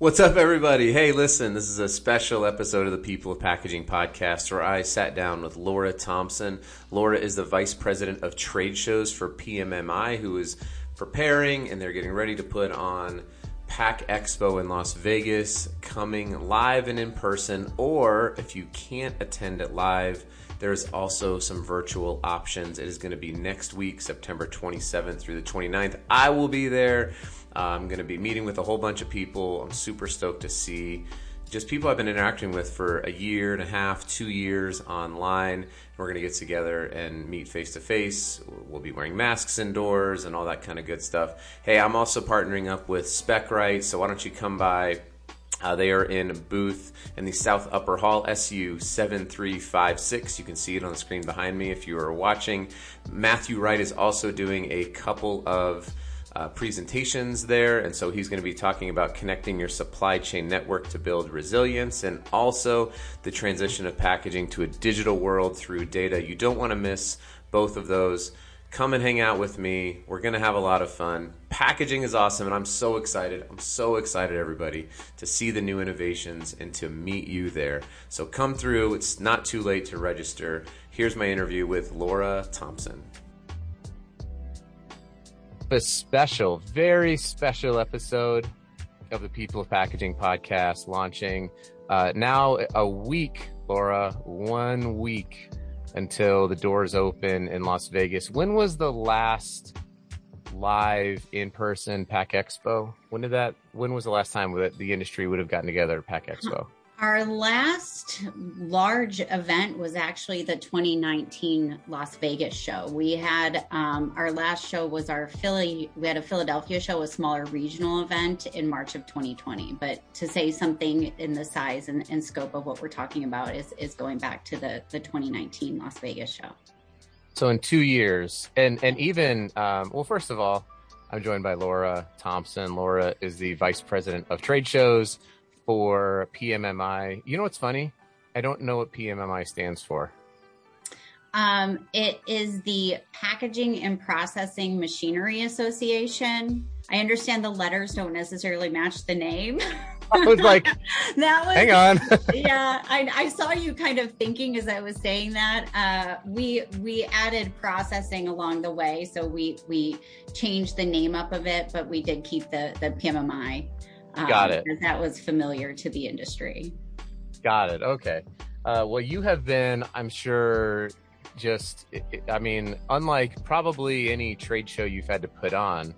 What's up, everybody? Hey, listen, this is a special episode of the People of Packaging podcast where I sat down with Laura Thompson. Laura is the Vice President of Trade Shows for PMMI, who is preparing and they're getting ready to put on Pack Expo in Las Vegas, coming live and in person, or if you can't attend it live, there's also some virtual options. It is going to be next week, September 27th through the 29th. I will be there. I'm going to be meeting with a whole bunch of people. I'm super stoked to see just people I've been interacting with for a year and a half, two years online. We're going to get together and meet face to face. We'll be wearing masks indoors and all that kind of good stuff. Hey, I'm also partnering up with Specright, so why don't you come by? Uh, they are in booth in the South Upper Hall, SU 7356. You can see it on the screen behind me if you are watching. Matthew Wright is also doing a couple of uh, presentations there. And so he's going to be talking about connecting your supply chain network to build resilience and also the transition of packaging to a digital world through data. You don't want to miss both of those. Come and hang out with me. We're going to have a lot of fun. Packaging is awesome, and I'm so excited. I'm so excited, everybody, to see the new innovations and to meet you there. So come through. It's not too late to register. Here's my interview with Laura Thompson a special, very special episode of the People of Packaging podcast launching uh, now a week, Laura, one week until the doors open in Las Vegas. When was the last live in person Pack Expo? When did that? When was the last time that the industry would have gotten together at Pack Expo? Our last large event was actually the 2019 Las Vegas show. We had um, our last show was our Philly. We had a Philadelphia show, a smaller regional event in March of 2020. But to say something in the size and, and scope of what we're talking about is is going back to the the 2019 Las Vegas show. So in two years, and and even um, well, first of all, I'm joined by Laura Thompson. Laura is the vice president of trade shows for PMMI. You know what's funny? I don't know what PMMI stands for. Um, it is the Packaging and Processing Machinery Association. I understand the letters don't necessarily match the name. I was like, that was, hang on. yeah, I, I, saw you kind of thinking as I was saying that. Uh, we we added processing along the way, so we we changed the name up of it, but we did keep the the PMMI. Um, Got it. That was familiar to the industry. Got it. Okay. Uh, well, you have been, I'm sure, just, I mean, unlike probably any trade show you've had to put on,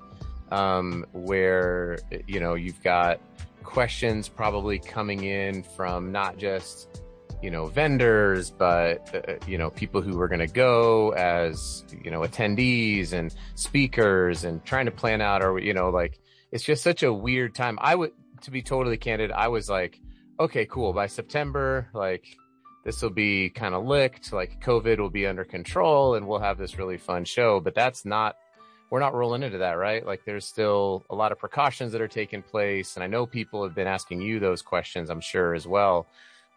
um, where, you know, you've got questions probably coming in from not just, you know, vendors, but, uh, you know, people who are going to go as, you know, attendees and speakers and trying to plan out or, you know, like, it's just such a weird time. I would, to be totally candid, I was like, okay, cool. By September, like this will be kind of licked. Like COVID will be under control, and we'll have this really fun show. But that's not. We're not rolling into that, right? Like there's still a lot of precautions that are taking place, and I know people have been asking you those questions. I'm sure as well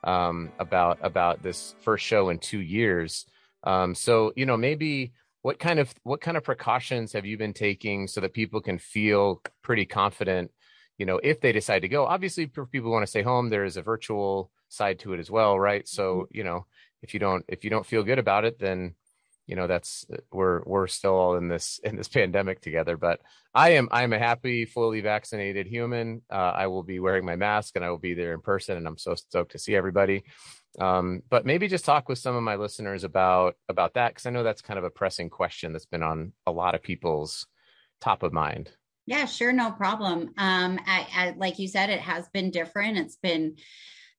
um, about about this first show in two years. Um, so you know maybe what kind of what kind of precautions have you been taking so that people can feel pretty confident you know if they decide to go? Obviously for people who want to stay home there is a virtual side to it as well right? So mm-hmm. you know if you don't if you don't feel good about it then you know that's we're we're still all in this in this pandemic together. But i am i am a happy fully vaccinated human. Uh, i will be wearing my mask and i will be there in person and i'm so stoked to see everybody um, but maybe just talk with some of my listeners about about that because I know that's kind of a pressing question that's been on a lot of people's top of mind. Yeah, sure, no problem. Um, I, I, like you said, it has been different. It's been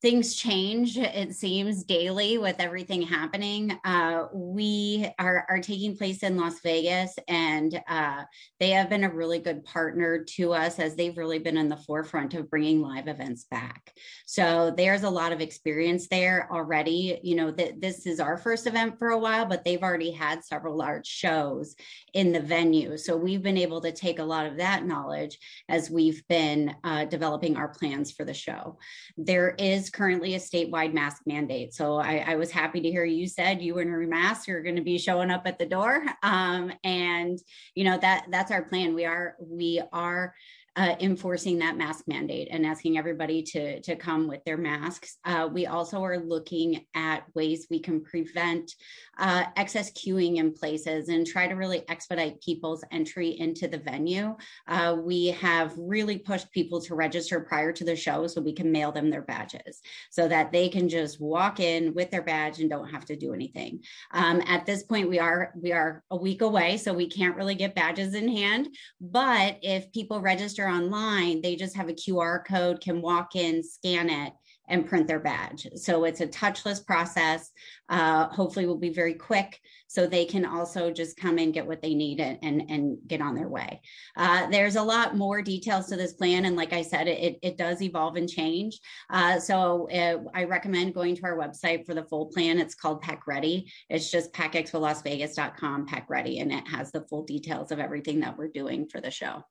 things change it seems daily with everything happening. Uh, we are, are taking place in las vegas and uh, they have been a really good partner to us as they've really been in the forefront of bringing live events back. So there's a lot of experience there already. You know that this is our first event for a while but they've already had several large shows in the venue. So we've been able to take a lot of that knowledge as we've been uh, developing our plans for the show. There is currently a statewide mask mandate. So I, I was happy to hear you said you and your mask are going to be showing up at the door. Um, and you know that that's our plan. We are we are uh, enforcing that mask mandate and asking everybody to, to come with their masks. Uh, we also are looking at ways we can prevent uh, excess queuing in places and try to really expedite people's entry into the venue. Uh, we have really pushed people to register prior to the show so we can mail them their badges so that they can just walk in with their badge and don't have to do anything. Um, at this point, we are we are a week away, so we can't really get badges in hand. But if people register online, they just have a QR code, can walk in, scan it, and print their badge. So it's a touchless process. Uh, hopefully, will be very quick, so they can also just come and get what they need and and, and get on their way. Uh, there's a lot more details to this plan, and like I said, it it does evolve and change. Uh, so uh, I recommend going to our website for the full plan. It's called Pack Ready. It's just packexpolasvegas.com, Pack Ready, and it has the full details of everything that we're doing for the show.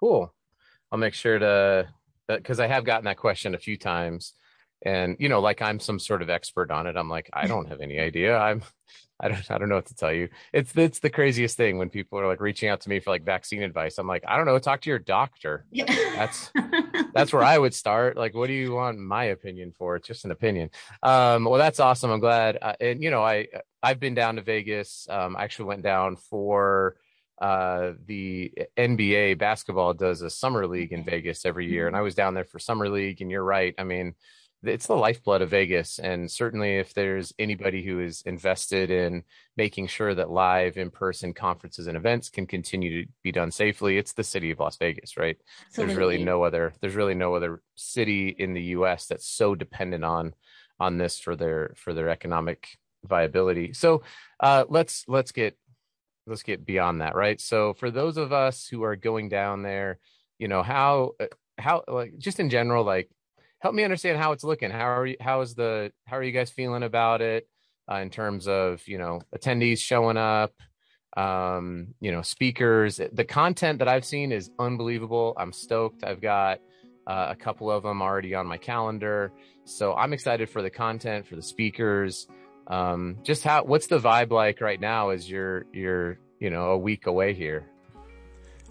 Cool. I'll make sure to because I have gotten that question a few times, and you know, like I'm some sort of expert on it. I'm like, I don't have any idea. I'm, I don't, I don't know what to tell you. It's it's the craziest thing when people are like reaching out to me for like vaccine advice. I'm like, I don't know. Talk to your doctor. That's that's where I would start. Like, what do you want my opinion for? It's just an opinion. Um, well, that's awesome. I'm glad. Uh, and you know, I I've been down to Vegas. Um, I actually went down for uh, the NBA basketball does a summer league in Vegas every year, and I was down there for summer league. And you're right. I mean, it's the lifeblood of Vegas, and certainly if there's anybody who is invested in making sure that live in-person conferences and events can continue to be done safely, it's the city of Las Vegas, right? Absolutely. There's really no other. There's really no other city in the U.S. that's so dependent on on this for their for their economic viability. So uh, let's let's get let's get beyond that, right? So for those of us who are going down there, you know, how uh, how like just in general, like help me understand how it's looking. How are you how is the how are you guys feeling about it uh, in terms of, you know, attendees showing up, um, you know, speakers. The content that I've seen is unbelievable. I'm stoked. I've got uh, a couple of them already on my calendar. So I'm excited for the content, for the speakers um, just how what's the vibe like right now as you're you're you know a week away here?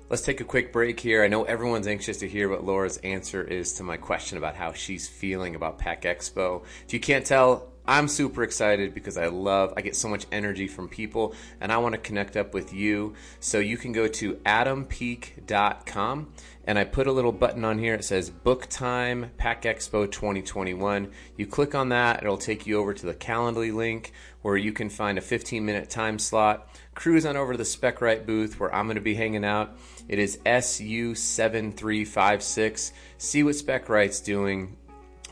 Let's take a quick break here. I know everyone's anxious to hear what laura's answer is to my question about how she's feeling about pack expo. If you can't tell I'm super excited because I love, I get so much energy from people and I want to connect up with you. So you can go to adampeek.com and I put a little button on here. It says Book Time Pack Expo 2021. You click on that, it'll take you over to the Calendly link where you can find a 15 minute time slot. Cruise on over to the Specright booth where I'm going to be hanging out. It is SU7356. See what Specright's doing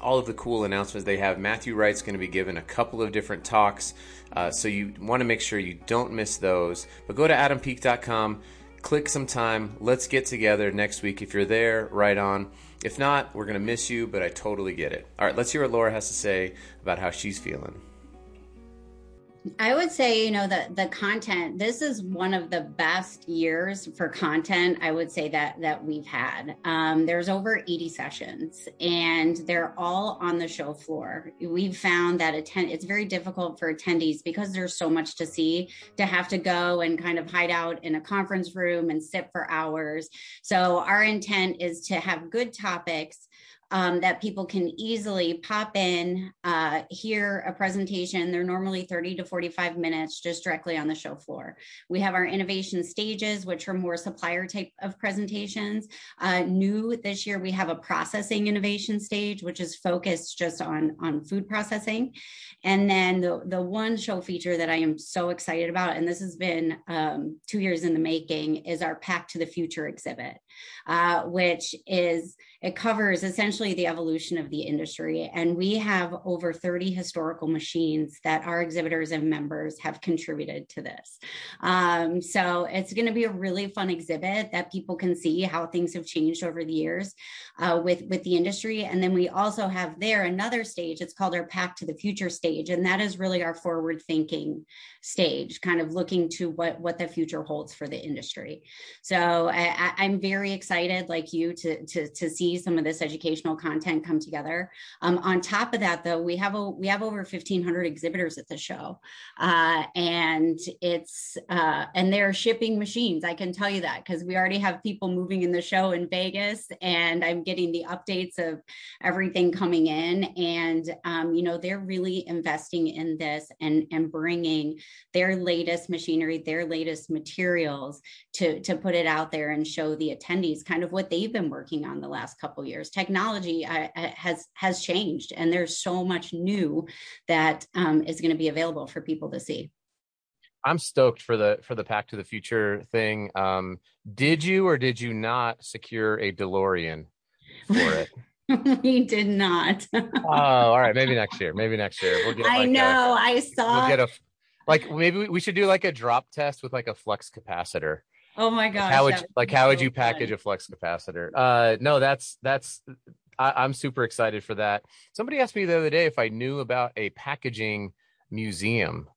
all of the cool announcements they have. Matthew Wright's going to be giving a couple of different talks, uh, so you want to make sure you don't miss those. But go to adampeek.com, click some time. Let's get together next week. If you're there, right on. If not, we're going to miss you, but I totally get it. All right, let's hear what Laura has to say about how she's feeling. I would say, you know, the the content. This is one of the best years for content. I would say that that we've had. Um, there's over 80 sessions, and they're all on the show floor. We've found that attend. It's very difficult for attendees because there's so much to see to have to go and kind of hide out in a conference room and sit for hours. So our intent is to have good topics um, that people can easily pop in, uh, hear a presentation. They're normally 30 to 45 minutes just directly on the show floor. We have our innovation stages, which are more supplier type of presentations. Uh, new this year, we have a processing innovation stage, which is focused just on, on food processing. And then the, the one show feature that I am so excited about, and this has been um, two years in the making, is our Pack to the Future exhibit, uh, which is, it covers essentially the evolution of the industry. And we have over 30 historical machines that our exhibitors and members have contributed to this. Um, so it's going to be a really fun exhibit that people can see how things have changed over the years uh, with, with the industry. And then we also have there another stage, it's called our Pack to the Future stage and that is really our forward thinking stage kind of looking to what what the future holds for the industry so I, am very very excited, like you, to to to see some of this educational content come together. Um, on top of that, though, we have a we have over fifteen hundred exhibitors at the show, uh, and it's uh, and they're shipping machines. I can tell you that because we already have people moving in the show in Vegas, and I'm getting the updates of everything coming in, and um, you know they're really investing in this and and bringing their latest machinery, their latest materials to to put it out there and show the attendees kind of what they've been working on the last couple years. Technology has has changed, and there's so much new that um, is going to be available for people to see. I'm stoked for the for the Pack to the Future thing. Um, did you or did you not secure a DeLorean for it? we did not. oh, all right. Maybe next year. Maybe next year. We'll get. Like I know. A, I saw. We'll get a like maybe we should do like a drop test with like a flux capacitor. Oh my gosh! Like how would you, like how would you package fun. a flux capacitor? Uh, no, that's that's I, am super excited for that. Somebody asked me the other day if I knew about a packaging museum,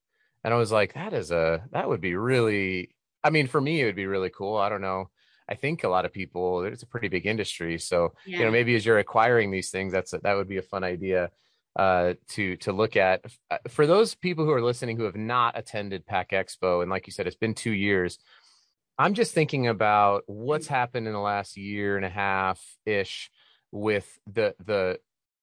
and I was like, that is a that would be really. I mean, for me, it would be really cool. I don't know. I think a lot of people. It's a pretty big industry, so yeah. you know maybe as you're acquiring these things, that's a, that would be a fun idea uh, to to look at. Uh, for those people who are listening who have not attended Pack Expo, and like you said, it's been two years. I'm just thinking about what's happened in the last year and a half ish with the the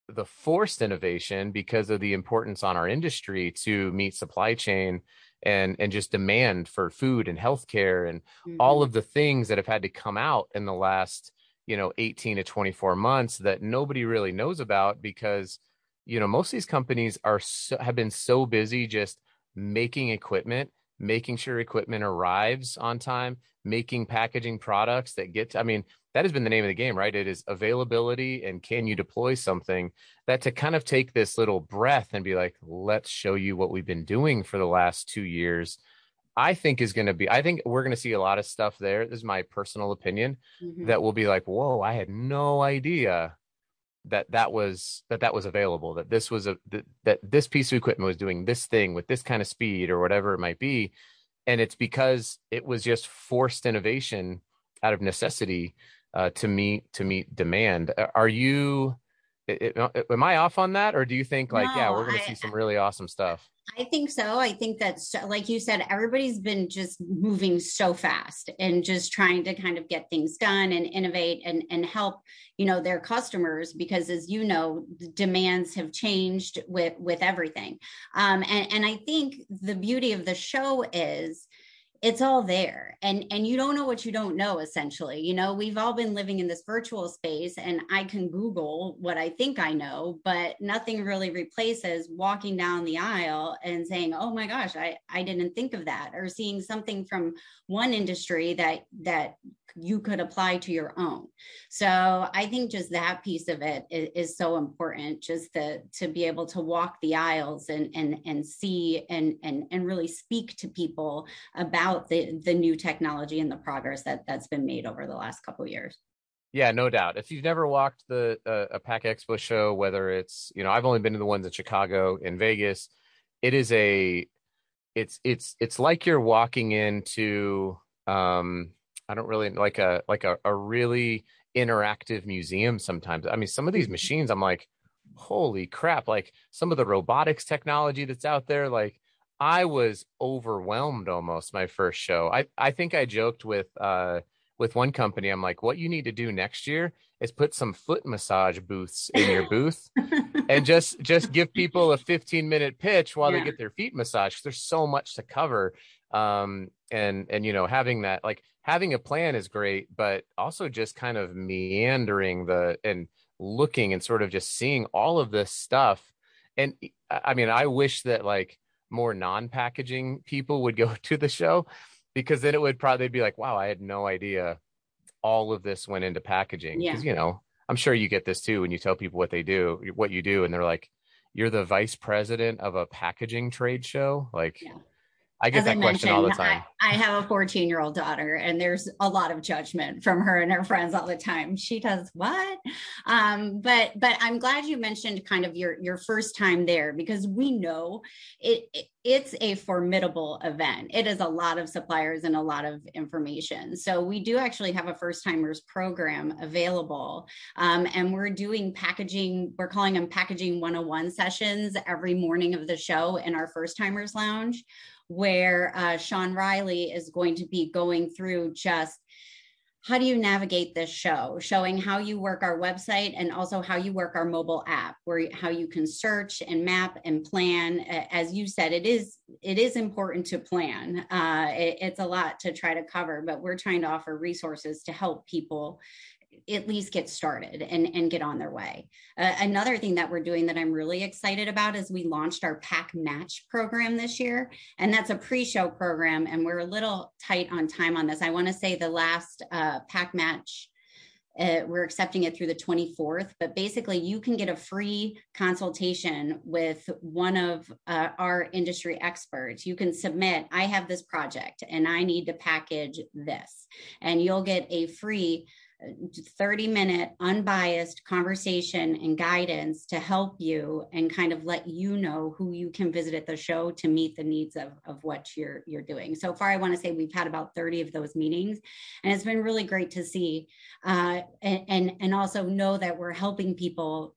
the forced innovation because of the importance on our industry to meet supply chain and and just demand for food and healthcare and mm-hmm. all of the things that have had to come out in the last you know 18 to 24 months that nobody really knows about because you know most of these companies are so, have been so busy just making equipment making sure equipment arrives on time, making packaging products that get, to, I mean, that has been the name of the game, right? It is availability and can you deploy something that to kind of take this little breath and be like, let's show you what we've been doing for the last two years. I think is going to be, I think we're going to see a lot of stuff there. This is my personal opinion mm-hmm. that will be like, whoa, I had no idea that that was that that was available that this was a that, that this piece of equipment was doing this thing with this kind of speed or whatever it might be. And it's because it was just forced innovation out of necessity uh, to meet to meet demand. Are you it, it, am i off on that? Or do you think like no, yeah we're going to see some really awesome stuff I think so. I think that's like you said, everybody's been just moving so fast and just trying to kind of get things done and innovate and, and help, you know, their customers because as you know, demands have changed with with everything. Um, and, and I think the beauty of the show is it's all there and and you don't know what you don't know essentially you know we've all been living in this virtual space and i can google what i think i know but nothing really replaces walking down the aisle and saying oh my gosh i i didn't think of that or seeing something from one industry that that you could apply to your own. So I think just that piece of it is, is so important, just to to be able to walk the aisles and and and see and and and really speak to people about the the new technology and the progress that that's been made over the last couple years. Yeah, no doubt. If you've never walked the uh, a Pack Expo show, whether it's you know I've only been to the ones in Chicago, in Vegas, it is a it's it's it's like you're walking into um I don't really like a like a, a really interactive museum sometimes. I mean, some of these mm-hmm. machines, I'm like, holy crap! Like some of the robotics technology that's out there, like I was overwhelmed almost my first show. I I think I joked with uh with one company, I'm like, what you need to do next year is put some foot massage booths in your booth and just just give people a 15 minute pitch while yeah. they get their feet massaged. There's so much to cover. Um and and you know, having that like having a plan is great, but also just kind of meandering the and looking and sort of just seeing all of this stuff. And I mean, I wish that like more non-packaging people would go to the show because then it would probably be like, wow, I had no idea all of this went into packaging. Because yeah. you know, I'm sure you get this too when you tell people what they do, what you do, and they're like, You're the vice president of a packaging trade show. Like, yeah I get that question all the time. I, I have a 14 year old daughter, and there's a lot of judgment from her and her friends all the time. She does what? Um, but but I'm glad you mentioned kind of your your first time there because we know it, it it's a formidable event. It is a lot of suppliers and a lot of information. So we do actually have a first timers program available, um, and we're doing packaging. We're calling them packaging 101 sessions every morning of the show in our first timers lounge where uh, Sean Riley is going to be going through just how do you navigate this show? Showing how you work our website and also how you work our mobile app where how you can search and map and plan. As you said it is it is important to plan. Uh, it, it's a lot to try to cover but we're trying to offer resources to help people at least get started and, and get on their way. Uh, another thing that we're doing that I'm really excited about is we launched our Pack Match program this year, and that's a pre show program. And we're a little tight on time on this. I want to say the last uh, Pack Match. Uh, we're accepting it through the 24th, but basically, you can get a free consultation with one of uh, our industry experts. You can submit, I have this project and I need to package this, and you'll get a free 30 minute unbiased conversation and guidance to help you and kind of let you know who you can visit at the show to meet the needs of, of what you're you're doing. So far i want to say we've had about 30 of those meetings and it's been really great to see uh, and, and and also know that we're helping people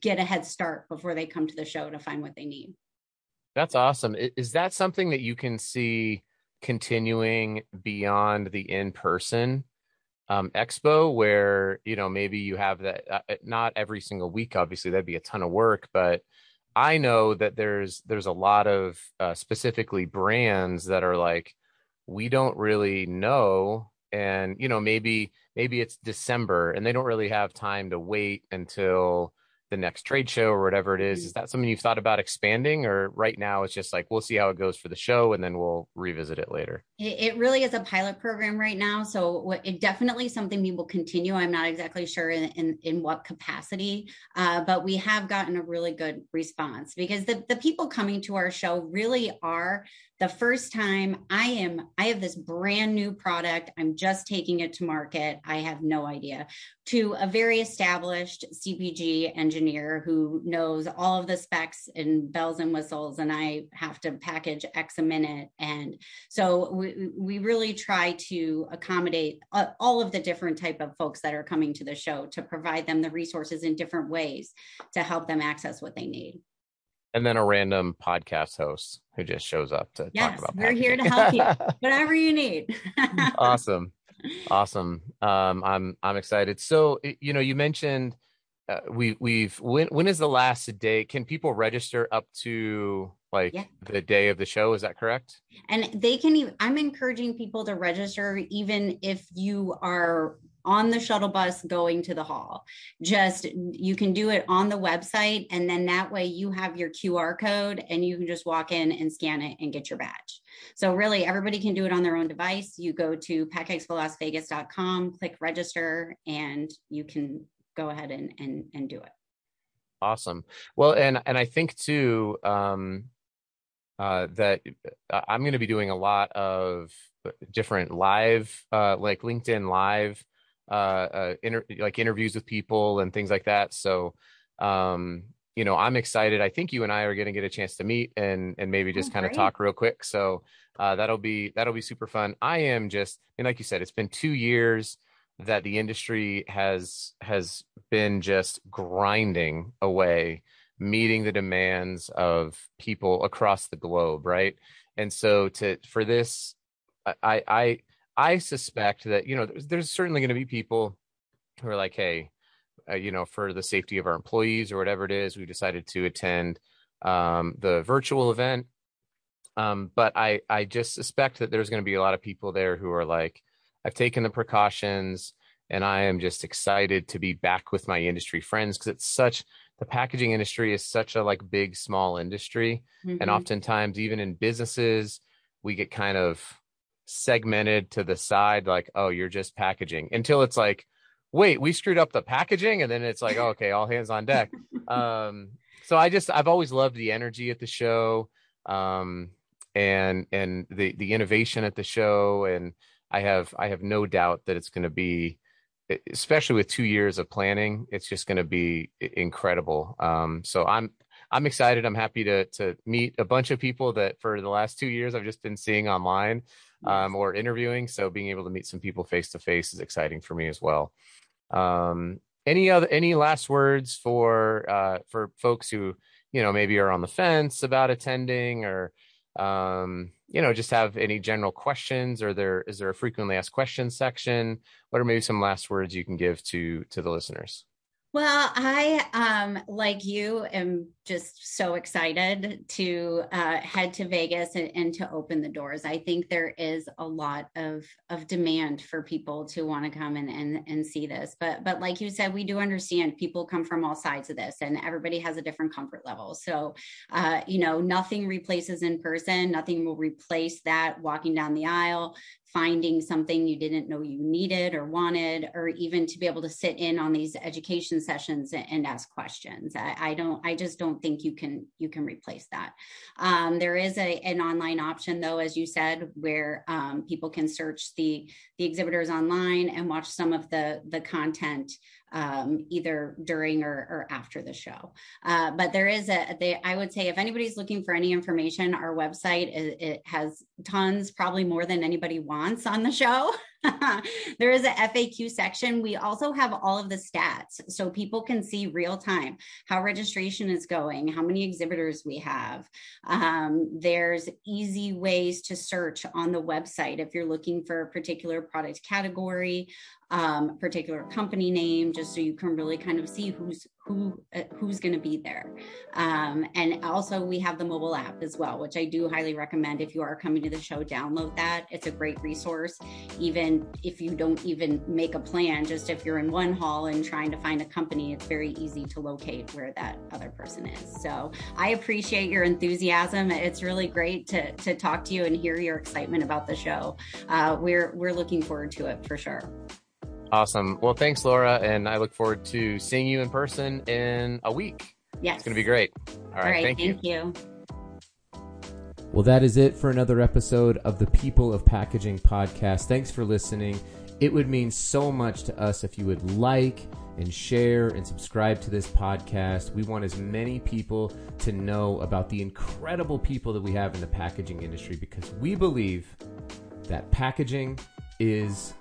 get a head start before they come to the show to find what they need. That's awesome. Is that something that you can see continuing beyond the in person um, expo where you know maybe you have that uh, uh, not every single week obviously that'd be a ton of work but i know that there's there's a lot of uh, specifically brands that are like we don't really know and you know maybe maybe it's december and they don't really have time to wait until the next trade show or whatever it is. Mm-hmm. Is that something you've thought about expanding, or right now it's just like we'll see how it goes for the show and then we'll revisit it later? It, really is a pilot program right now, so it definitely something we will continue. I'm not exactly sure in in, in what capacity, uh, but we have gotten a really good response because the the people coming to our show really are the first time I am, I have this brand new product. I'm just taking it to market. I have no idea. To a very established CPG engineer who knows all of the specs and bells and whistles, and I have to package X a minute. And so we, we really try to accommodate uh, all of the different type of folks that are coming to the show to provide them the resources in different ways to help them access what they need and then a random podcast host who just shows up to yes, talk about. Yes, we're here to help you, whatever you need. awesome, awesome. Um, I'm I'm excited. So you know, you mentioned uh, we we've when when is the last day? Can people register up to like yeah. the day of the show? Is that correct? And they can. Even, I'm encouraging people to register even if you are on the shuttle bus going to the hall. Just you can do it on the website, and then that way you have your QR code and you can just walk in and scan it and get your badge. So, really, everybody can do it on their own device. You go to packexpolasvegas.com, click register, and you can go ahead and, and, and do it. Awesome. Well, and, and I think too, um, uh, that uh, I'm going to be doing a lot of different live, uh, like LinkedIn live uh, uh inter- like interviews with people and things like that. So, um, you know, I'm excited. I think you and I are going to get a chance to meet and and maybe just oh, kind of talk real quick. So uh, that'll be that'll be super fun. I am just, mean, like you said, it's been two years that the industry has has been just grinding away, meeting the demands of people across the globe, right? And so to for this, I I I suspect that you know there's, there's certainly going to be people who are like, hey, uh, you know, for the safety of our employees or whatever it is, we decided to attend um, the virtual event. Um, but I I just suspect that there's going to be a lot of people there who are like, I've taken the precautions and I am just excited to be back with my industry friends because it's such the packaging industry is such a like big small industry mm-hmm. and oftentimes even in businesses we get kind of segmented to the side like oh you're just packaging until it's like wait we screwed up the packaging? And then it's like oh, okay all hands on deck. Um so i just i've always loved the energy at the show um and and the the innovation at the show and I have I have no doubt that it's going to be especially with two years of planning it's just going to be incredible. Um, so i'm i'm excited. I'm happy to to meet a bunch of people that for the last two years i've just been seeing online um, or interviewing so being able to meet some people face to face is exciting for me as well um, any other any last words for uh, for folks who you know maybe are on the fence about attending or um, you know, just have any general questions or there is there a frequently asked questions section? What are maybe some last words you can give to to the listeners? Well, I, um, like you, am just so excited to uh, head to Vegas and, and, to open the doors. I think there is a lot of of demand for people to want to come and, and and see this. But but like you said, we do understand people come from all sides of this, and everybody has a different comfort level. So, uh, you know, nothing replaces in person. Nothing will replace that walking down the aisle, finding something you didn't know you needed or wanted, or even to be able to sit in on these education sessions and, and ask questions. I, I, don't, I just don't think you can you can replace that. Um, there is a, an online option though, as you said, where um, people can search the the exhibitors online and watch some of the the content um, either during or, or, after the show. Uh, but there is a, they, I would say, if anybody's looking for any information, our website it, it has tons, probably more than anybody wants on the show. there is a FAQ section. We also have all of the stats so people can see real time how registration is going, how many exhibitors we have. Um, there's easy ways to search on the website if you're looking for a particular product category um, particular company name, just so you can really kind of see who's who uh, who's going to be there. Um, and also, we have the mobile app as well, which I do highly recommend. If you are coming to the show, download that. It's a great resource, even if you don't even make a plan. Just if you're in one hall and trying to find a company, it's very easy to locate where that other person is. So I appreciate your enthusiasm. It's really great to to talk to you and hear your excitement about the show. Uh, we're we're looking forward to it for sure. Awesome. Well, thanks, Laura. And I look forward to seeing you in person in a week. Yes. It's going to be great. All right. All right thank, thank you. you. Well, that is it for another episode of the People of Packaging podcast. Thanks for listening. It would mean so much to us if you would like and share and subscribe to this podcast. We want as many people to know about the incredible people that we have in the packaging industry because we believe that packaging is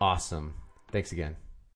awesome. Thanks again.